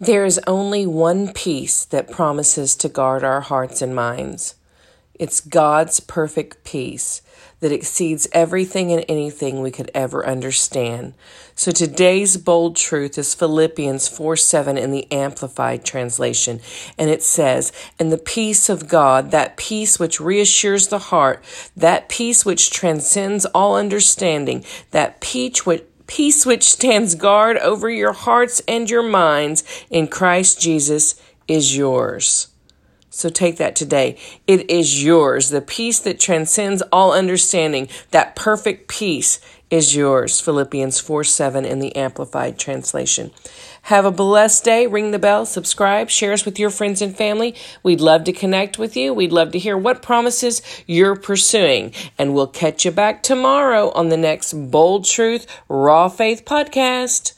There is only one peace that promises to guard our hearts and minds. It's God's perfect peace that exceeds everything and anything we could ever understand. So today's bold truth is Philippians 4 7 in the Amplified Translation. And it says, And the peace of God, that peace which reassures the heart, that peace which transcends all understanding, that peace which peace which stands guard over your hearts and your minds in Christ Jesus is yours. So take that today. It is yours. The peace that transcends all understanding, that perfect peace is yours. Philippians 4 7 in the Amplified Translation. Have a blessed day. Ring the bell, subscribe, share us with your friends and family. We'd love to connect with you. We'd love to hear what promises you're pursuing. And we'll catch you back tomorrow on the next Bold Truth Raw Faith podcast.